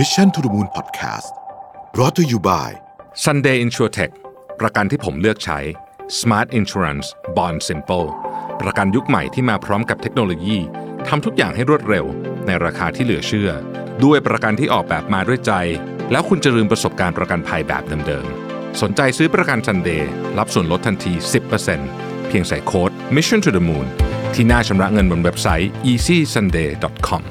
Mission to the Moon Podcast brought to you by Sunday InsurTech ประกันที่ผมเลือกใช้ Smart Insurance Bond Simple ประกันยุคใหม่ที่มาพร้อมกับเทคโนโลยีทำทุกอย่างให้รวดเร็ว ในราคาที่เหลือเชื่อ ด้วยประกันที่ออกแบบมาด้วยใจ แล้วคุณจะลืมประสบการณ์ประกันภัยแบบเดิมๆ สนใจซื้อประกัน Sunday รับส่วนลดทันที 10%เพียงใส่โค้ด Mission to the Moon ที่หน้าชำระเงินบนเว็บไซต์ easysunday.com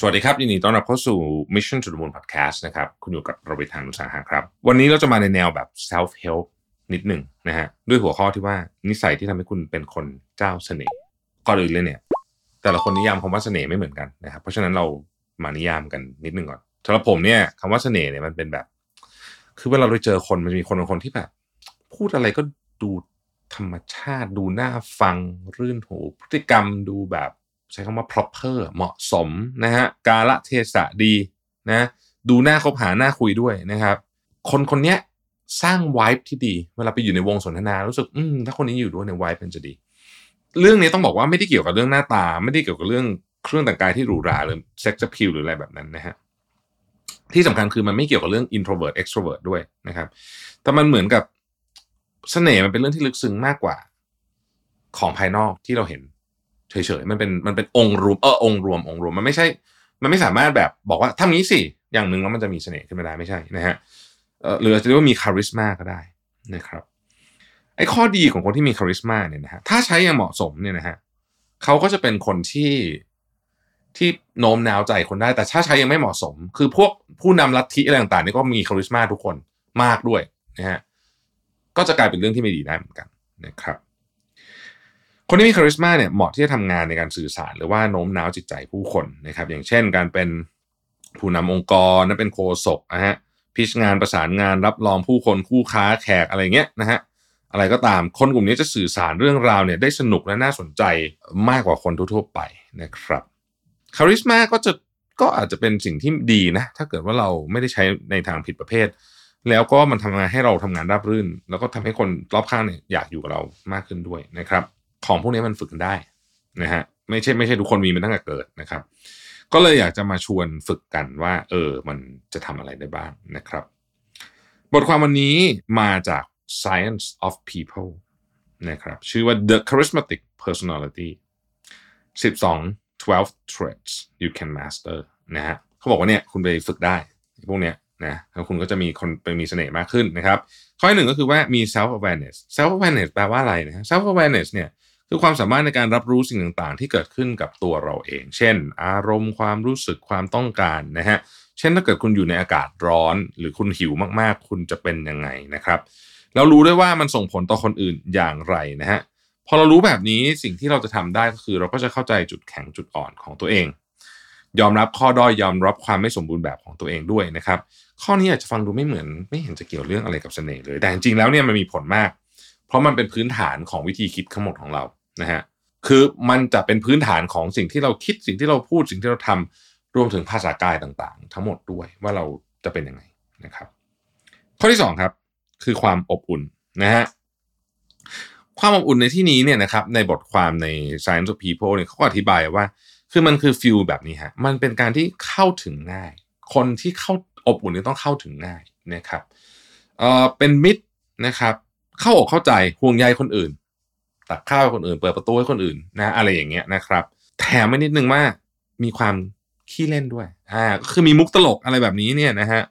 สวัสดีครับยินดีต้อนรับเข้าสู่ Mission to the Moon Podcast นะครับคุณอยู่กับเราไปทางนุสาหะครับ วันนี้เราจะมาในแนวแบบ self help นิดหนึ่งนะฮะด้วยหัวข้อที่ว่านิสัยที่ทำให้คุณเป็นคนเจ้าเสน่ห์ก่อนอื่นเลยเนี่ย แต่ละคนนิยามคำว่าเสน่ห์ไม่เหมือนกันนะครับเพราะฉะนั้นเรามานิยามกันนิดหนึ่งก่อนสำหรับผมเนี่ยคำว่าเสน่ห์เนี่ยมันเป็นแบบ คือเวลาเราเจอคนมันจะมีคนบางคนที่แบบ พูดอะไรก็ดูธรรมชาติ ดูน่าฟังรื่นหูพฤติกรรมดูแบบ ใช้คำว่า proper เหมาะสมนะฮะกาละเทศะดีนะดูหน่าคบหาหน่าคุยด้วยนะครับ คนคนเนี้ยสร้างไวท์ที่ดี เวลาไปอยู่ในวงสนทนารู้สึกอืมถ้าคนนี้อยู่ด้วยในไวท์มันจะดี เรื่องนี้ต้องบอกว่าไม่ได้เกี่ยวกับเรื่องหน้าตา ไม่ได้เกี่ยวกับเรื่องเครื่องแต่งกายที่หรูหราหรือเซ็กซ์พิลหรืออะไรแบบนั้นนะฮะที่สำคัญคือมันไม่เกี่ยวกับเรื่อง introvert extrovert ด้วยนะครับ แต่มันเหมือนกับเสน่ห์มันเป็นเรื่องที่ลึกซึ้งมากกว่าของภายนอกที่เราเห็น เฉยๆมันเป็นมันเป็นองค์รวมเออองค์รวมองค์รวมมันไม่ใช่ มันไม่สามารถแบบบอกว่าทำนี้สิอย่างหนึ่งแล้วมันจะมีเสน่ห์ขึ้นมาได้ไม่ใช่นะฮะหรือจะเรียกว่ามีคาริสมาก็ได้นะครับไอ้ข้อดีของคนที่มีคาริสมาเนี่ยนะฮะถ้าใช้อย่างเหมาะสมเนี่ยนะฮะเขาก็จะเป็นคนที่ที่โน้มน้าวใจคนได้ แต่ถ้าใช้ยังไม่เหมาะสม คือพวกผู้นำลัทธิอะไรต่างๆนี่ก็มีคาริสมาทุกคนมากด้วยนะฮะก็จะกลายเป็นเรื่องที่ไม่ดีได้เหมือนกันนะครับ คนที่มีคาริสมาเนี่ยเหมาะที่จะทำงานในการสื่อสาร หรือว่าโน้มน้าวจิตใจผู้คนนะครับ อย่างเช่น การเป็นผู้นำองค์กรนะเป็นโคศกนะฮะพิชงานประสานงานรับรองผู้คนคู่ค้าแขกอะไรเงี้ยนะฮะอะไรก็ตามคนกลุ่มนี้จะสื่อสารเรื่องราวเนี่ยได้สนุกและน่าสนใจมากกว่าคนทั่วๆไปนะครับคาริสมาก็จะก็อาจจะเป็นสิ่งที่ดีนะ ถ้าเกิดว่าเราไม่ได้ใช้ในทางผิดประเภท แล้วก็มันทำงานให้เราทำงานราบรื่น แล้วก็ทำให้คนรอบข้างเนี่ยอยากอยู่กับเรามากขึ้นด้วยนะครับ ของพวกนี้มันฝึกกันได้นะฮะไม่ใช่ไม่ใช่ทุกคนมีมันตั้งแต่เกิดนะครับ ก็เลยอยากจะมาชวนฝึกกันว่า เออมันจะทำอะไรได้บ้างนะครับ บทความวันนี้มาจาก Science of People นะครับชื่อว่า The Charismatic Personality 12 12 traits you can master นะฮะเขาบอกว่าเนี่ยคุณไปฝึกได้พวกเนี้ยนะแล้วคุณก็จะมีคนเป็นมีเสน่ห์มากขึ้นนะครับ ข้อหนึ่งก็คือว่ามี self awareness self awareness แปลว่าอะไรนะ self awareness เนี่ย คือความสามารถในการรับรู้สิ่งต่างๆ ที่เกิดขึ้นกับตัวเราเอง เช่น อารมณ์ความรู้สึกความต้องการนะฮะเช่นถ้าเกิดคุณอยู่ในอากาศร้อน หรือคุณหิวมากๆ คุณจะเป็นยังไงนะครับแล้วรู้ได้ว่ามันส่งผลต่อคนอื่นอย่างไรนะฮะพอเรารู้แบบนี้สิ่งที่เราจะทำได้ก็คือ เราก็จะเข้าใจจุดแข็งจุดอ่อนของตัวเอง ยอมรับข้อด้อยยอมรับความไม่สมบูรณ์แบบของตัวเองด้วยนะครับ ข้อนี้อาจจะฟังดูไม่เหมือน ไม่เห็นจะเกี่ยวเรื่องอะไรกับเสน่ห์เลย แต่จริงๆแล้วเนี่ยมันมีผลมาก เพราะมันเป็นพื้นฐานของวิธีคิดทั้งหมดของเรา นะฮะคือมันจะเป็นพื้นฐานของสิ่งที่เราคิดสิ่งที่เราพูดสิ่งที่เราทำรวมถึงภาษากายต่างๆ ทั้งหมดด้วยว่าเราจะเป็นยังไงนะครับ ข้อที่สองครับคือความอบอุ่นนะฮะความอบอุ่นในที่นี้เนี่ยนะครับในบทความใน Science of People เนี่ยเขาก็อธิบายว่า คือมันคือฟิลแบบนี้ฮะมันเป็นการที่เข้าถึงง่าย คนที่เข้าอบอุ่นนี่ต้องเข้าถึงง่ายนะครับเอ่อเป็นมิตรนะครับ เข้าอกเข้าใจห่วงใยคนอื่น ตักข้าวให้คนอื่น เปิดประตูให้คนอื่นนะ อะไรอย่างเงี้ยนะครับ แถมไม่นิดนึงว่ามีความขี้เล่นด้วยอ่าก็คือมีมุกตลกอะไรแบบนี้เนี่ยนะฮะ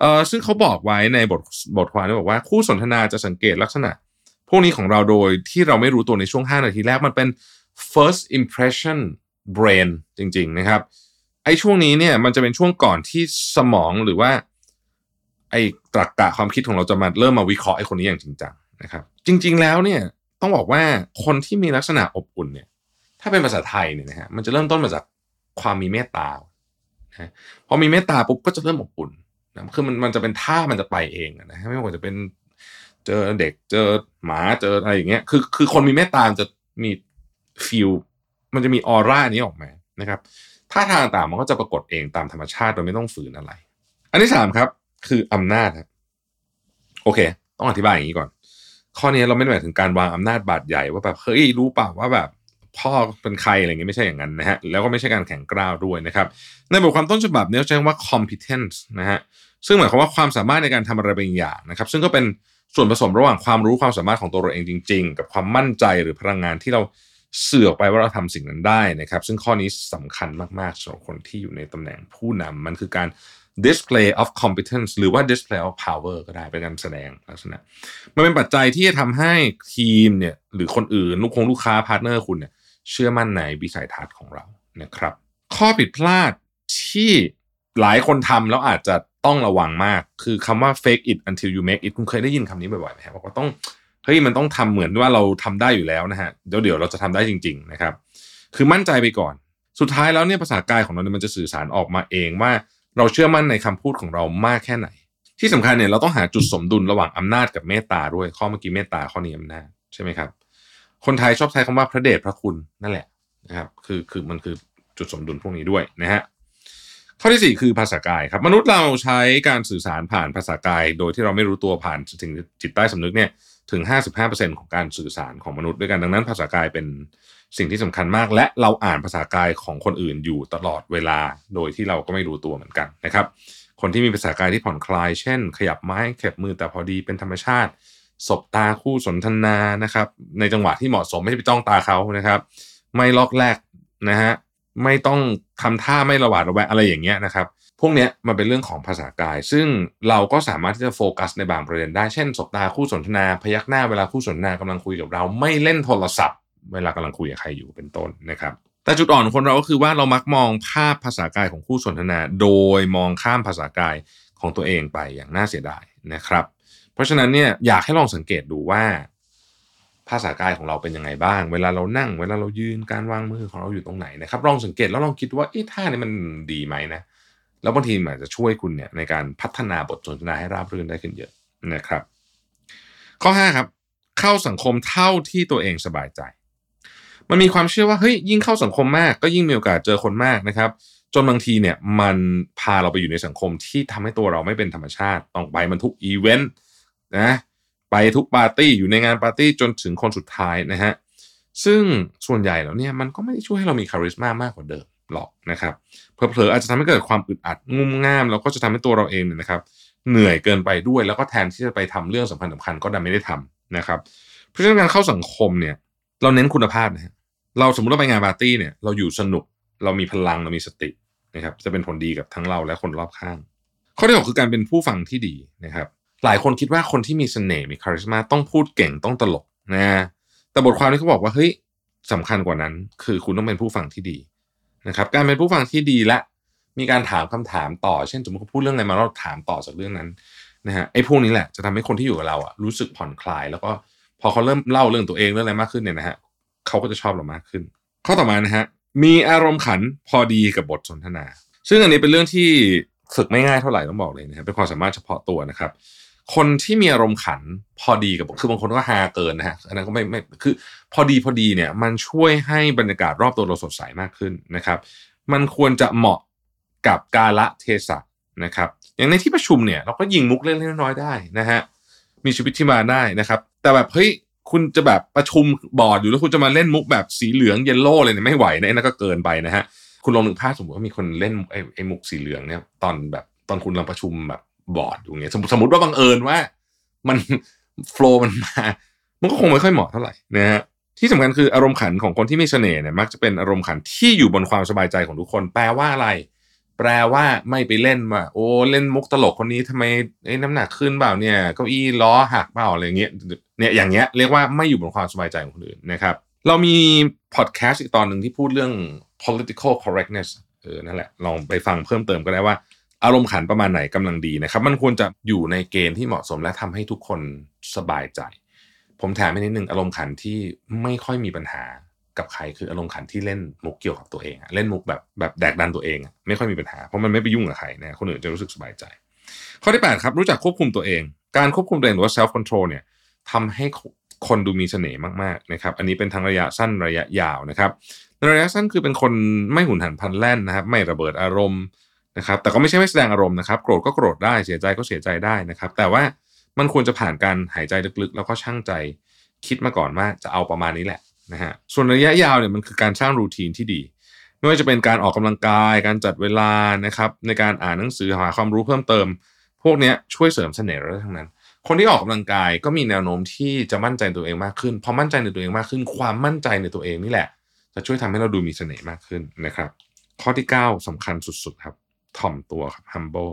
เอ่อซึ่งเขาบอกไว้ในบทบทความที่บอกว่าคู่สนทนาจะสังเกตลักษณะ พวกนี้ของเราโดยที่เราไม่รู้ตัวในช่วง 5 นาทีแรกมันเป็น first impression brain จริง ๆ นะครับไอ้ช่วงนี้เนี่ยมันจะเป็นช่วงก่อนที่สมองหรือว่า ไอ้ตรรกะความคิดของเราจะมาเริ่มมาวิเคราะห์ไอ้คนนี้อย่างจริงจังนะครับ จริง ๆ แล้วเนี่ย ต้องบอกว่าคนที่มีลักษณะอบอุ่นเนี่ย ถ้าเป็นภาษาไทยเนี่ยนะฮะมันจะเริ่มต้นมาจากความมีเมตตานะพอมีเมตตาปุ๊บก็จะเริ่มอบอุ่นนะคือมันมันจะเป็นท่ามันจะไปเองนะไม่ว่าจะเป็นเจอเด็กเจอหมาเจออะไรอย่างเงี้ยคือคือคนมีเมตตาจะมีฟิลมันจะมีออร่านี้ออกมานะครับท่าทางต่างมันก็จะปรากฏเองตามธรรมชาติโดยไม่ต้องฝืนอะไร อันที่สามครับ คืออำนาจครับ โอเค ต้องอธิบายอย่างนี้ก่อน ข้อนี้เราไม่ได้หมายถึงการวางอำนาจบาดใหญ่ว่าแบบเฮ้ยรู้เปล่าว่าแบบพ่อเป็นใครอะไรเงี้ยไม่ใช่อย่างนั้นนะฮะแล้วก็ไม่ใช่การแข่งกล้าวด้วยนะครับในบทความต้นฉบับเนี่ยใช้คำว่า competence นะฮะซึ่งหมายความว่าความสามารถในการทำอะไรบางอย่างนะครับซึ่งก็เป็นส่วนผสมระหว่างความรู้ความสามารถของตัวเราเองจริง ๆ กับความมั่นใจหรือพลังงานที่เราเสื่อออกไปว่าเราทำสิ่งนั้นได้นะครับ ซึ่งข้อนี้สำคัญมากๆสำหรับคนที่อยู่ในตำแหน่งผู้นำมันคือการ display of competence หรือว่า display of power ก็ได้เป็นการแสดงลักษณะมันเป็นปัจจัยที่จะทำให้ทีมเนี่ยหรือคนอื่น ลูกคงลูกค้าพาร์ทเนอร์คุณเนี่ยเชื่อมั่นในวิสัยทัศน์ของเรานะครับ ข้อผิดพลาดที่หลายคนทำแล้วอาจจะต้องระวังมาก คือคำว่า fake it until you make it คุณเคยได้ยินคำนี้บ่อยๆไหมครับบอกว่าต้องเฮ้ยมันต้องทำเหมือนว่าเราทำได้อยู่แล้วนะฮะเดี๋ยวเดี๋ยวเราจะทำได้จริง ๆ นะครับ คือมั่นใจไปก่อน สุดท้ายแล้วเนี่ยภาษากายของเราเนี่ยมันจะสื่อสารออกมาเองว่า เราเชื่อมั่นในคำพูดของเรามากแค่ไหน ที่สำคัญเนี่ยเราต้องหาจุดสมดุลระหว่างอำนาจกับเมตตาด้วยข้อเมื่อกี้เมตตาข้อนี้อำนาจใช่ไหมครับ คนไทยชอบใช้คำว่าพระเดชพระคุณนั่นแหละนะครับคือคือมันคือจุดสมดุลพวกนี้ด้วยนะฮะข้อที่ 4 คือภาษากายครับ มนุษย์เราใช้การสื่อสารผ่านภาษากาย โดยที่เราไม่รู้ตัวผ่านถึงจิตใต้สำนึกเนี่ยถึง 55%ของการสื่อสารของมนุษย์ด้วยกันดังนั้นภาษากายเป็น สิ่งที่สำคัญมาก และเราอ่านภาษากายของคนอื่นอยู่ตลอดเวลา โดยที่เราก็ไม่รู้ตัวเหมือนกันนะครับ คนที่มีภาษากายที่ผ่อนคลาย เช่น ขยับไม้ขยับมือแต่พอดีเป็นธรรมชาติ สบตาคู่สนทนานะครับ ในจังหวะที่เหมาะสมไม่ใช่ไปจ้องตาเขานะครับ ไม่ลอกแรกนะฮะไม่ต้องทำท่าไม่ระหวาดระแวงอะไรอย่างเงี้ยนะครับ พวกเนี้ยมันเป็นเรื่องของภาษากาย ซึ่งเราก็สามารถที่จะโฟกัสในบางประเด็นได้ เช่น สบตาคู่สนทนา พยักหน้าเวลาคู่สนทนากำลังคุยกับเรา ไม่เล่นโทรศัพท์ เวลากำลังคุยกับใครอยู่เป็นต้นนะครับ แต่จุดอ่อนของคนเราก็คือว่าเรามักมองภาพภาษากายของคู่สนทนา โดยมองข้ามภาษากายของตัวเองไปอย่างน่าเสียดายนะครับ เพราะฉะนั้นเนี่ยอยากให้ลองสังเกตดูว่า ภาษากายของเราเป็นยังไงบ้าง เวลาเรานั่ง เวลาเรายืนการวางมือของเราอยู่ตรงไหนนะครับ ลองสังเกตแล้วลองคิดว่าเอ๊ะท่านี้มันดีไหมนะแล้วบางทีมันอาจจะช่วยคุณเนี่ยในการพัฒนาบทสนทนาให้ราบรื่นได้ขึ้นเยอะนะครับ ข้อ 5 ครับ เข้าสังคมเท่าที่ตัวเองสบายใจ มันมีความเชื่อว่าเฮ้ยยิ่งเข้าสังคมมาก ก็ยิ่งมีโอกาสเจอคนมากนะครับ จนบางทีเนี่ยมันพาเราไปอยู่ในสังคมที่ทำให้ตัวเราไม่เป็นธรรมชาติต้องไปมันทุกอีเวนต์นะไปทุกปาร์ตี้อยู่ในงานปาร์ตี้จนถึงคนสุดท้ายนะฮะซึ่งส่วนใหญ่แล้วเนี่ยมันก็ไม่ได้ช่วยให้เรามี charisma มากกว่าเดิมหรอกนะครับเผลอๆอาจจะทำให้เกิดความอึดอัดงุ่มง่ามแล้วก็จะทำให้ตัวเราเองเนี่ยนะครับ เหนื่อยเกินไปด้วย แล้วก็แทนที่จะไปทำเรื่องสำคัญสำคัญก็ดันไม่ได้ทำนะครับ เพราะฉะนั้นการเข้าสังคมเนี่ย เราเน้นคุณภาพนะฮะ เราสมมติเราไปงานปาร์ตี้เนี่ยเราอยู่สนุกเรามีพลังเรามีสตินะครับ จะเป็นผลดีกับทั้งเราและคนรอบข้าง ข้อที่หกคือการเป็นผู้ฟังที่ดีนะครับ หลายคนคิดว่าคนที่มีเสน่ห์มีคาริสมาต้องพูดเก่งต้องตลกนะแต่บทความนี้เขาบอกว่าเฮ้ยสำคัญกว่านั้น คือคุณต้องเป็นผู้ฟังที่ดีนะครับ การเป็นผู้ฟังที่ดีและมีการถามคำถามต่อ เช่นสมมติเขาพูดเรื่องอะไรมาเราถามต่อจากเรื่องนั้นนะฮะไอ้พวกนี้แหละจะทำให้คนที่อยู่กับเราอะรู้สึกผ่อนคลาย แล้วก็พอเขาเริ่มเล่าเรื่องตัวเองเรื่องอะไรมากขึ้นเนี่ยนะฮะ เขาก็จะชอบเรามากขึ้น ข้อต่อมานะฮะมีอารมณ์ขันพอดีกับบทสนทนา ซึ่งอันนี้เป็นเรื่องที่ฝึกไม่ง่ายเท่าไหร่ต้องบอกเลยนะครับเป็นความสามารถเฉพาะตัวนะครับ คนที่มีอารมณ์ขันพอดีกับบทคือบางคนก็ฮาเกินนะฮะอันนั้นก็ไม่ไม่คือพอดีพอดีเนี่ย มันช่วยให้บรรยากาศรอบตัวเราสดใสมากขึ้นนะครับ มันควรจะเหมาะกับกาละเทศะนะครับ อย่างในที่ประชุมเนี่ยเราก็ยิงมุกเล็กๆน้อยๆได้นะฮะมีชีวิตที่มาได้นะครับ แต่แบบเฮ้ย คุณจะแบบประชุมบอร์ดอยู่แล้วคุณจะมาเล่นมุกแบบสีเหลืองเยลโล่เลยเนี่ยไม่ไหวนะนั่นก็เกินไปนะฮะคุณลองนึกภาพสมมติว่ามีคนเล่นไอ้ไอ้มุกสีเหลืองเนี่ยตอนแบบตอนคุณกำลังประชุมแบบบอร์ดอยู่เงี้ยสมมติสมมติว่าบังเอิญว่า มันโฟล์มันมา มันก็คงไม่ค่อยเหมาะเท่าไหร่นะฮะที่สำคัญคืออารมณ์ขันของคนที่มีเสน่ห์เนี่ยมักจะเป็นอารมณ์ขันที่อยู่บนความสบายใจของทุกคน แปลว่าอะไร แปลว่าไม่ไปเล่นว่าโอ้เล่นมุกตลกคนนี้ทำไมไอ้น้ำหนักขึ้นเปล่าเนี่ยเก้าอี้ล้อหักเปล่าอะไรเงี้ยเนี่ยอย่างเงี้ยเรียกว่าไม่อยู่บนความสบายใจของคนอื่นนะครับ เรามีพอดแคสต์อีกตอนหนึ่งที่พูดเรื่อง political correctness เออนั่นแหละลองไปฟังเพิ่มเติมก็ได้ว่า อารมณ์ขันประมาณไหนกำลังดีนะครับ มันควรจะอยู่ในเกณฑ์ที่เหมาะสมและทำให้ทุกคนสบายใจ ผมแถมให้นิดนึงอารมณ์ขันที่ไม่ค่อยมีปัญหา กับใครคืออารมณ์ขันที่เล่นมุกเกี่ยวกับตัวเองเล่นมุกแบบแบบแดกดันตัวเองไม่ค่อยมีปัญหาเพราะมันไม่ไปยุ่งกับใครนะคนอื่นจะรู้สึกสบายใจ ข้อที่8ครับรู้จักควบคุมตัวเอง การควบคุมตัวเองหรือว่า self control เนี่ยทำให้คนดูมีเสน่ห์มากๆนะครับอันนี้เป็นทั้งระยะสั้นระยะยาวนะครับระยะสั้นคือเป็นคนไม่หุนหันพลันแล่นนะครับ ไม่ระเบิดอารมณ์นะครับแต่ก็ไม่ใช่ไม่แสดงอารมณ์นะครับโกรธก็โกรธได้เสียใจก็เสียใจได้นะครับ แต่ว่ามันควรจะผ่านการหายใจลึกๆ แล้วก็ช่างใจคิดมาก่อนว่าจะเอาประมาณนี้แหละ นะฮะส่วนระยะยาวเนี่ยมันคือการสร้างรูทีนที่ดี ไม่ว่าจะเป็นการออกกำลังกาย การจัดเวลานะครับในการอ่านหนังสือหาความรู้เพิ่มเติม พวกนี้ช่วยเสริมเสน่ห์เราทั้งนั้น คนที่ออกกำลังกายก็มีแนวโน้มที่จะมั่นใจในตัวเองมากขึ้นพอมั่นใจในตัวเองมากขึ้น ความมั่นใจในตัวเองนี่แหละ จะช่วยทำให้เราดูมีเสน่ห์มากขึ้นนะครับ ข้อที่ 9สำคัญสุดๆครับถ่อมตัวครับ humble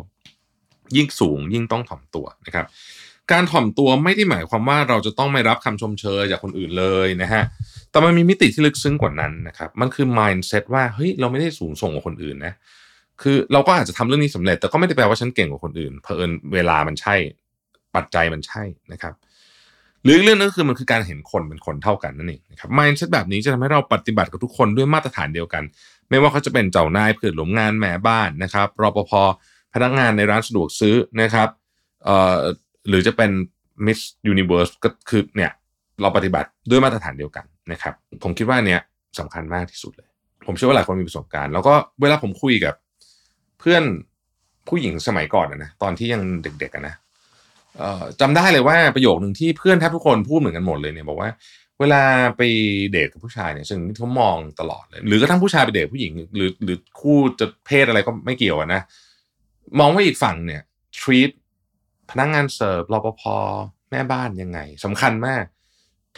ยิ่งสูงยิ่งต้องถ่อมตัวนะครับ การถ่อมตัวไม่ได้หมายความว่าเราจะต้องไม่รับคำชมเชยจากคนอื่นเลยนะฮะแต่มันมีมิติที่ลึกซึ้งกว่านั้นนะครับมันคือ mindset ว่าเฮ้ยเราไม่ได้สูงส่งกว่าคนอื่นนะคือเราก็อาจจะทำเรื่องนี้สำเร็จ แต่ก็ไม่ได้แปลว่าฉันเก่งกว่าคนอื่นเพอเอิญเวลามันใช่ ปัจจัยมันใช่นะครับหรืออีกเรื่องนึงคือมันคือการเห็นคนเป็นคนเท่ากันนั่นเองนะครับ mindset แบบนี้จะทำให้เราปฏิบัติกับทุกคนด้วยมาตรฐานเดียวกัน ไม่ว่าเขาจะเป็นเจ้านายเพื่อนร่วมงานแม่บ้านนะครับรปภพนักงานในร้านสะดวกซื้อนะครับเอ่อ หรือจะเป็น Miss Universe ก็คือเนี่ยเราปฏิบัติด้วยมาตรฐานเดียวกันนะครับ ผมคิดว่าเนี้ยสำคัญมากที่สุดเลย ผมเชื่อว่าหลายคนมีประสบการณ์ แล้วก็เวลาผมคุยกับ เพื่อนผู้หญิงสมัยก่อนนะตอนที่ยังเด็กๆนะจำได้เลยว่าประโยคหนึ่งที่เพื่อนแทบทุกคนพูดเหมือนกันหมดเลยเนี่ยบอกว่าเวลาไปเดทกับผู้ชายเนี่ยซึ่งที่เขามองตลอดเลย หรือกระทั่งผู้ชายไปเดทผู้หญิง หรือหรือคู่จะเพศอะไรก็ไม่เกี่ยวนะ มองว่าอีกฝั่งเนี่ย treat พนักงานเสิร์ฟรปภแม่บ้านยังไงสำคัญมาก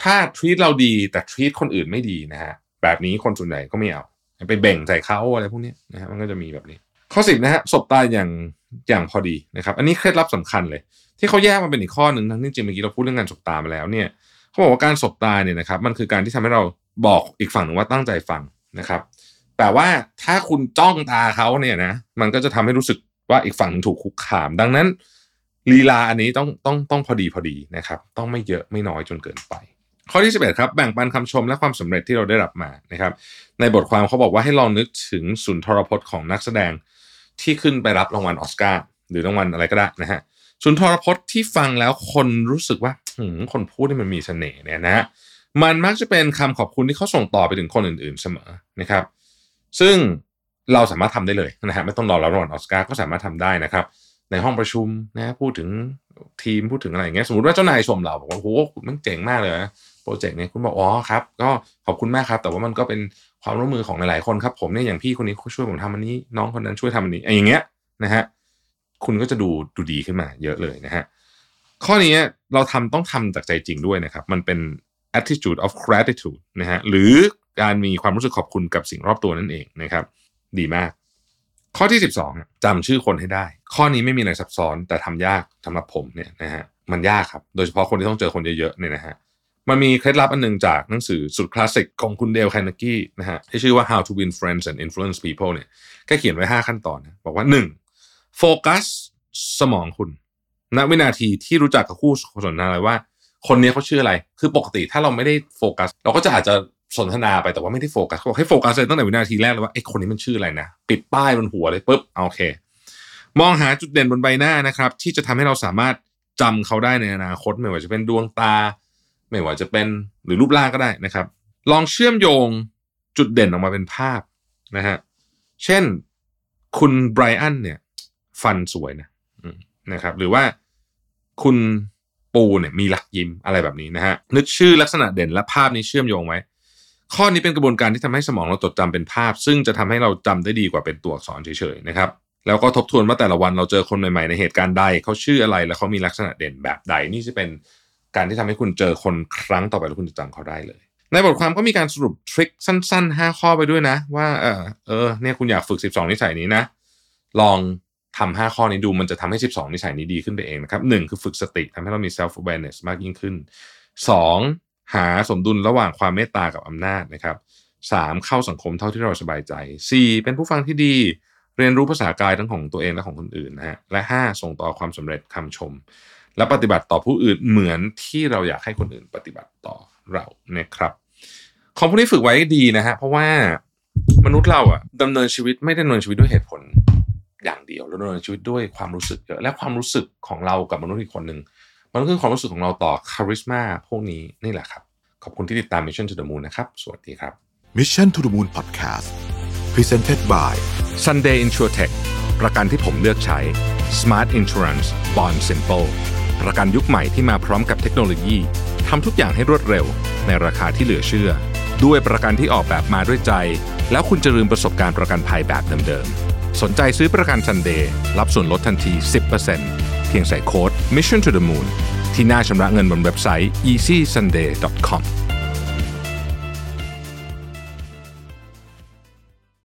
ถ้า treat เราดีแต่ treat คนอื่นไม่ดีนะฮะแบบนี้คนส่วนใหญ่ก็ไม่เอาไปเบ่งใส่เขาอะไรพวกนี้นะฮะมันก็จะมีแบบนี้ ข้อสิบนะฮะสบตาอย่างอย่างพอดีนะครับ อันนี้เคล็ดลับสำคัญเลย ที่เขาแยกมาเป็นอีกข้อหนึ่งทั้งที่จริงเมื่อกี้เราพูดเรื่องการสบตามาแล้วเนี่ยเขาบอกว่าการสบตาเนี่ยนะครับ มันคือการที่ทำให้เราบอกอีกฝั่งหนึ่งว่าตั้งใจฟังนะครับ แต่ว่าถ้าคุณจ้องตาเขาเนี่ยนะมันก็จะทำให้รู้สึกว่าอีกฝั่งถูกคุกคาม ดังนั้น ลีลาอันนี้ต้องต้องต้องพอดีพอดีนะครับ ต้องไม่เยอะไม่น้อยจนเกินไป ข้อที่11ครับแบ่งปันคำชมและความสำเร็จที่เราได้รับมานะครับ ในบทความเขาบอกว่าให้ลองนึกถึงสุนทรพจน์ของนักแสดงที่ขึ้นไปรับรางวัลออสการ์หรือรางวัลอะไรก็ได้นะฮะสุนทรพจน์ที่ฟังแล้วคนรู้สึกว่าหืมคนพูดที่มันมีเสน่ห์เนี่ยนะฮะมันมักจะเป็นคำขอบคุณที่เขาส่งต่อไปถึงคนอื่น ๆเสมอนะครับ ซึ่งเราสามารถทำได้เลยนะฮะไม่ต้องรอรับรางวัลออสการ์ก็สามารถทำได้นะครับ ในห้องประชุมนะพูดถึงทีมพูดถึงอะไรอย่างเงี้ยสมมติว่าเจ้านายชมเราบอกว่าโอ้โหมันเจ๋งมากเลยนะโปรเจกต์เนี้ยคุณบอกอ๋อครับก็ขอบคุณมากครับ แต่ว่ามันก็เป็นความร่วมมือของหลายๆคนครับ ผมเนี่ยอย่างพี่คนนี้ช่วยผมทำอันนี้ น้องคนนั้นช่วยทำอันนี้ไอ้อย่างเงี้ยนะฮะคุณก็จะดูดูดีขึ้นมาเยอะเลยนะฮะข้อนี้เราทำต้องทำจากใจจริงด้วยนะครับ มันเป็น attitude of gratitude นะฮะหรือการมีความรู้สึกขอบคุณกับสิ่งรอบตัวนั่นเองนะครับ ดีมาก ข้อที่ 12จำชื่อคนให้ได้ ข้อนี้ไม่มีอะไรซับซ้อนแต่ทำยากสำหรับผมเนี่ยนะฮะมันยากครับ โดยเฉพาะคนที่ต้องเจอคนเยอะๆเนี่ยนะฮะมันมีเคล็ดลับอันหนึ่งจากหนังสือสุดคลาสสิกของคุณเดลแคนนกี้นะฮะที่ชื่อว่า How to Win Friends and Influence People เนี่ยแกเขียนไว้ 5 ขั้นตอนนะบอกว่า 1. โฟกัสสมองคุณณวินาทีที่รู้จักกับคู่สนทนาเลยว่า คนนี้เขาชื่ออะไร คือปกติถ้าเราไม่ได้โฟกัส เราก็จะอาจจะ สนทนาไปแต่ว่าไม่ได้โฟกัสเขาบอกให้โฟกัสเลยตั้งแต่วินาทีแรกเลยว่าไอ้คนนี้มันชื่ออะไรนะปิดป้ายบนหัวเลยปุ๊บโอเค มองหาจุดเด่นบนใบหน้านะครับ ที่จะทำให้เราสามารถจำเขาได้ในอนาคตไม่ว่าจะเป็นดวงตา ไม่ว่าจะเป็นหรือรูปร่างก็ได้นะครับ ลองเชื่อมโยงจุดเด่นออกมาเป็นภาพนะฮะเช่นคุณไบรอันเนี่ยฟันสวยนะนะครับ หรือว่าคุณปูเนี่ยมีหลักยิ้มอะไรแบบนี้นะฮะนึกชื่อลักษณะเด่นและภาพนี้เชื่อมโยงไว้ ข้อนี้เป็นกระบวนการที่ทำให้สมองเราจดจำเป็นภาพ ซึ่งจะทำให้เราจำได้ดีกว่าเป็นตัวอักษรเฉยๆนะครับแล้วก็ทบทวนว่าแต่ละวันเราเจอคนใหม่ๆในเหตุการณ์ใดเขาชื่ออะไรและเขามีลักษณะเด่นแบบใดนี่จะเป็นการที่ทำให้คุณเจอคนครั้งต่อไปแล้วคุณจะจำเขาได้เลย ในบทความก็มีการสรุปทริคสั้น ๆ 5 ข้อไปด้วยนะ ว่าเออเออเนี่ยคุณอยากฝึก 12 นิสัยนี้นะ ลองทำ5ข้อนี้ดูมันจะทำให้ 12 นิสัยนี้ดีขึ้นไปเองนะครับหนึ่งคือฝึกสติทำให้เรามี self awareness มากยิ่งขึ้น 2. หาสมดุลระหว่างความเมตตากับอำนาจนะครับสามเข้าสังคมเท่าที่เราสบายใจ 4. เป็นผู้ฟังที่ดีเรียนรู้ภาษากายทั้งของตัวเองและของคนอื่นนะฮะและ 5. ส่งต่อความสำเร็จคำชม และปฏิบัติต่อผู้อื่นเหมือนที่เราอยากให้คนอื่นปฏิบัติต่อเรานะครับ ของพวกนี้ฝึกไว้ดีนะฮะเพราะว่ามนุษย์เราอะดำเนินชีวิตไม่ได้ดำเนินชีวิตด้วยเหตุผลอย่างเดียวเราดำเนินชีวิตด้วยความรู้สึกเยอะและความรู้สึกของเรากับมนุษย์อีกคนหนึ่ง มันคือความรู้สึกของเราต่อคาริสมาพวกนี้นี่แหละครับ ขอบคุณที่ติดตาม Mission to the Moon นะครับ สวัสดีครับ Mission to the Moon Podcast Presented by Sunday Insurtech ประกันที่ผมเลือกใช้ Smart Insurance Bond Simple ประกันยุคใหม่ที่มาพร้อมกับเทคโนโลยีทำทุกอย่างให้รวดเร็ว ในราคาที่เหลือเชื่อ ด้วยประกันที่ออกแบบมาด้วยใจ แล้วคุณจะลืมประสบการณ์ประกันภัยแบบเดิมๆสนใจซื้อประกันซันเดย์รับส่วนลดทันที 10% พียงใส่โค้ด mission to the moon ที่หน้าชำระเงินบนเว็บไซต์ easysunday.com